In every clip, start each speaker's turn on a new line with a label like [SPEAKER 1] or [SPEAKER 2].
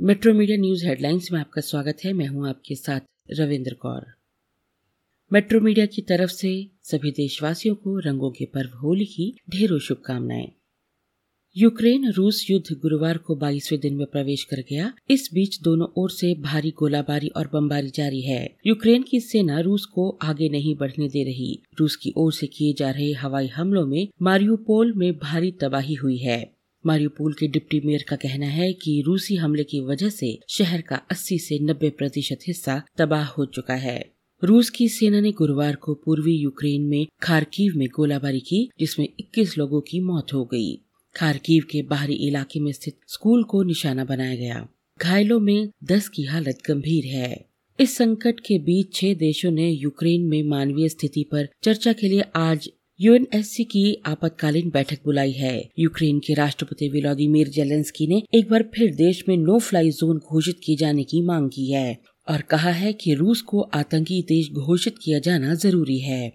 [SPEAKER 1] Metro media news headlines में आपका स्वागत है। मैं हूँ आपके साथ रविंद्र कौर। मेट्रो मीडिया की तरफ़ से सभी देशवासियों को रंगों के पर्व होली की ढेरों शुभकामनाएँ। यूक्रेन रूस युद्ध गुरुवार को बाईसवें दिन में प्रवेश कर गया। इस बीच दोनों ओर से भारी गोलाबारी और बमबारी जारी है। यूक्रेन की सेना रूस को आगे नहीं बढ़ने दे रही। रूस की ओर से किए जा रहे हवाई हमलों में मारियोपोल में भारी तबाही हुई है। मारियोपोल के डिप्टी मेयर का कहना है कि रूसी हमले की वजह से शहर का 80 से 90 प्रतिशत हिस्सा तबाह हो चुका है। रूस की सेना ने गुरुवार को पूर्वी यूक्रेन में खारकीव में गोलाबारी की, जिसमें 21 लोगों की मौत हो गई। खारकीव के बाहरी इलाके में स्थित स्कूल को निशाना बनाया गया। घायलों में दस की हालत गंभीर है। इस संकट के बीच छह देशों ने यूक्रेन में मानवीय स्थिति पर चर्चा के लिए आज यूएनएससी की आपातकालीन बैठक बुलाई है। यूक्रेन के राष्ट्रपति व्लादिमीर जेलेंस्की ने एक बार फिर देश में नो फ्लाई जोन घोषित किए जाने की मांग की है और कहा है कि रूस को आतंकी देश घोषित किया जाना ज़रूरी है।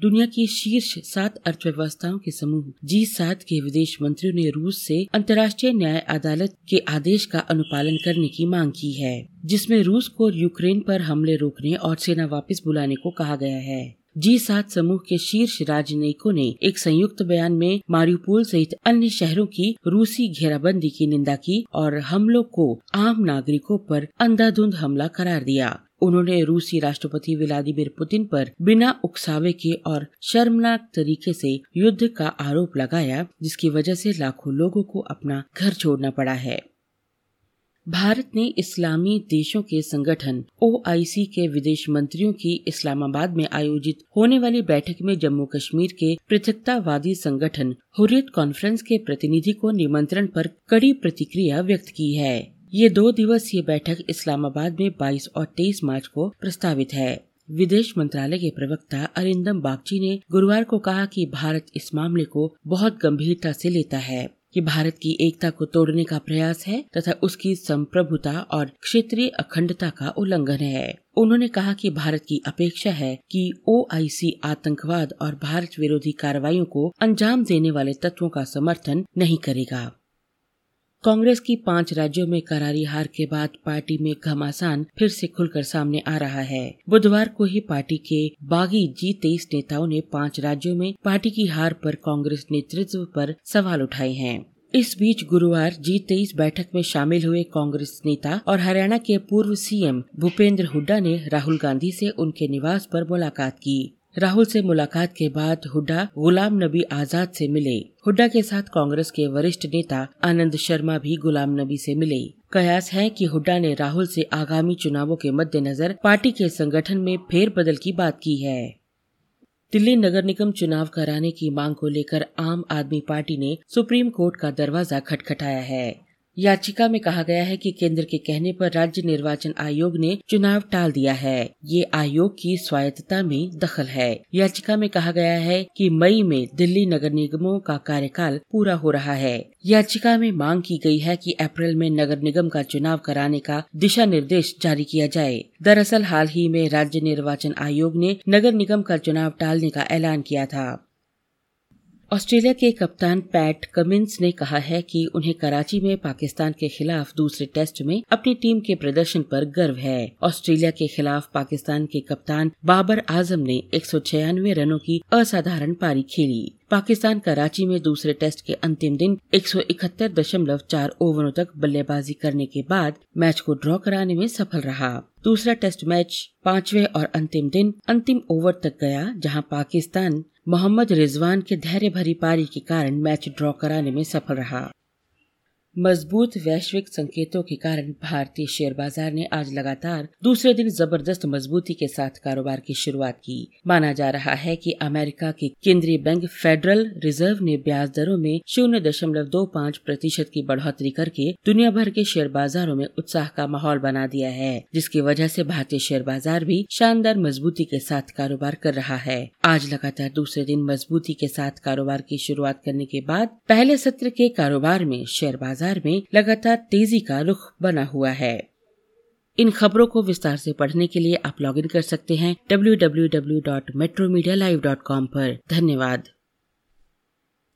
[SPEAKER 1] दुनिया की शीर्ष सात अर्थव्यवस्थाओं के समूह जी सात के विदेश मंत्रियों ने रूस से अंतर्राष्ट्रीय न्याय अदालत के आदेश का अनुपालन करने की मांग की है, जिसमें रूस को यूक्रेन पर हमले रोकने और सेना वापस बुलाने को कहा गया है। जी सात समूह के शीर्ष राजनयिकों ने एक संयुक्त बयान में मारियोपोल सहित अन्य शहरों की रूसी घेराबंदी की निंदा की और हमलों को आम नागरिकों पर अंधाधुंध हमला करार दिया। उन्होंने रूसी राष्ट्रपति व्लादिमीर पुतिन पर बिना उकसावे के और शर्मनाक तरीके से युद्ध का आरोप लगाया, जिसकी वजह से लाखों लोगों को अपना घर छोड़ना पड़ा है। भारत ने इस्लामी देशों के संगठन ओआईसी के विदेश मंत्रियों की इस्लामाबाद में आयोजित होने वाली बैठक में जम्मू कश्मीर के पृथकतावादी संगठन हुरियत कॉन्फ्रेंस के प्रतिनिधि को निमंत्रण पर कड़ी प्रतिक्रिया व्यक्त की है। ये दो दिवसीय बैठक इस्लामाबाद में 22 और 23 मार्च को प्रस्तावित है। विदेश मंत्रालय के प्रवक्ता अरिंदम बागची ने गुरुवार को कहा कि भारत इस मामले को बहुत गंभीरता से लेता है। कि भारत की एकता को तोड़ने का प्रयास है तथा उसकी संप्रभुता और क्षेत्रीय अखंडता का उल्लंघन है। उन्होंने कहा कि भारत की अपेक्षा है कि ओआईसी आतंकवाद और भारत विरोधी कार्रवाइयों को अंजाम देने वाले तत्वों का समर्थन नहीं करेगा। कांग्रेस की पाँच राज्यों में करारी हार के बाद पार्टी में घमासान फिर से खुलकर सामने आ रहा है। बुधवार को ही पार्टी के बागी जी तेईस नेताओं ने पाँच राज्यों में पार्टी की हार पर कांग्रेस नेतृत्व पर सवाल उठाए हैं। इस बीच गुरुवार जी तेईस बैठक में शामिल हुए कांग्रेस नेता और हरियाणा के पूर्व सीएम भूपेंद्र हुड्डा ने राहुल गांधी से उनके निवास पर मुलाकात की। राहुल से मुलाकात के बाद हुड्डा गुलाम नबी आज़ाद से मिले। हुड्डा के साथ कांग्रेस के वरिष्ठ नेता आनंद शर्मा भी गुलाम नबी से मिले। कयास है कि हुड्डा ने राहुल से आगामी चुनावों के मद्देनजर पार्टी के संगठन में फेरबदल की बात की है। दिल्ली नगर निगम चुनाव कराने की मांग को लेकर आम आदमी पार्टी ने सुप्रीम कोर्ट का दरवाज़ा खटखटाया है। याचिका में कहा गया है कि केंद्र के कहने पर राज्य निर्वाचन आयोग ने चुनाव टाल दिया है। ये आयोग की स्वायत्तता में दखल है। याचिका में कहा गया है कि मई में दिल्ली नगर निगमों का कार्यकाल पूरा हो रहा है। याचिका में मांग की गई है कि अप्रैल में नगर निगम का चुनाव कराने का दिशा निर्देश जारी किया जाए। दरअसल हाल ही में राज्य निर्वाचन आयोग ने नगर निगम का चुनाव टालने का ऐलान किया था। ऑस्ट्रेलिया के कप्तान पैट कमिंस ने कहा है कि उन्हें कराची में पाकिस्तान के खिलाफ दूसरे टेस्ट में अपनी टीम के प्रदर्शन पर गर्व है। ऑस्ट्रेलिया के खिलाफ पाकिस्तान के कप्तान बाबर आज़म ने एक सौ छियानवे रनों की असाधारण पारी खेली। पाकिस्तान कराची में दूसरे टेस्ट के अंतिम दिन एक ओवरों तक बल्लेबाजी करने के बाद मैच को ड्रॉ कराने में सफल रहा। दूसरा टेस्ट मैच पांचवे और अंतिम दिन अंतिम ओवर तक गया, जहाँ पाकिस्तान मोहम्मद रिजवान के धैर्य भरी पारी के कारण मैच ड्रॉ कराने में सफल रहा। मज़बूत वैश्विक संकेतों के कारण भारतीय शेयर बाज़ार ने आज लगातार दूसरे दिन ज़बरदस्त मजबूती के साथ कारोबार की शुरुआत की। माना जा रहा है कि अमेरिका के केंद्रीय बैंक फेडरल रिज़र्व ने ब्याज दरों में शून्य दशमलव दो पाँच प्रतिशत की बढ़ोतरी करके दुनिया भर के शेयर बाजारों में उत्साह का माहौल बना दिया है, जिसकी वजह से भारतीय शेयर बाज़ार भी शानदार मजबूती के साथ कारोबार कर रहा है। आज लगातार दूसरे दिन मजबूती के साथ कारोबार की शुरुआत करने के बाद पहले सत्र के कारोबार में शेयर बाज़ार बाज़ार में लगातार तेज़ी का रुख बना हुआ है। इन खबरों को विस्तार से पढ़ने के लिए आप लॉगिन कर सकते हैं W W W dot metro media live dot com धन्यवाद।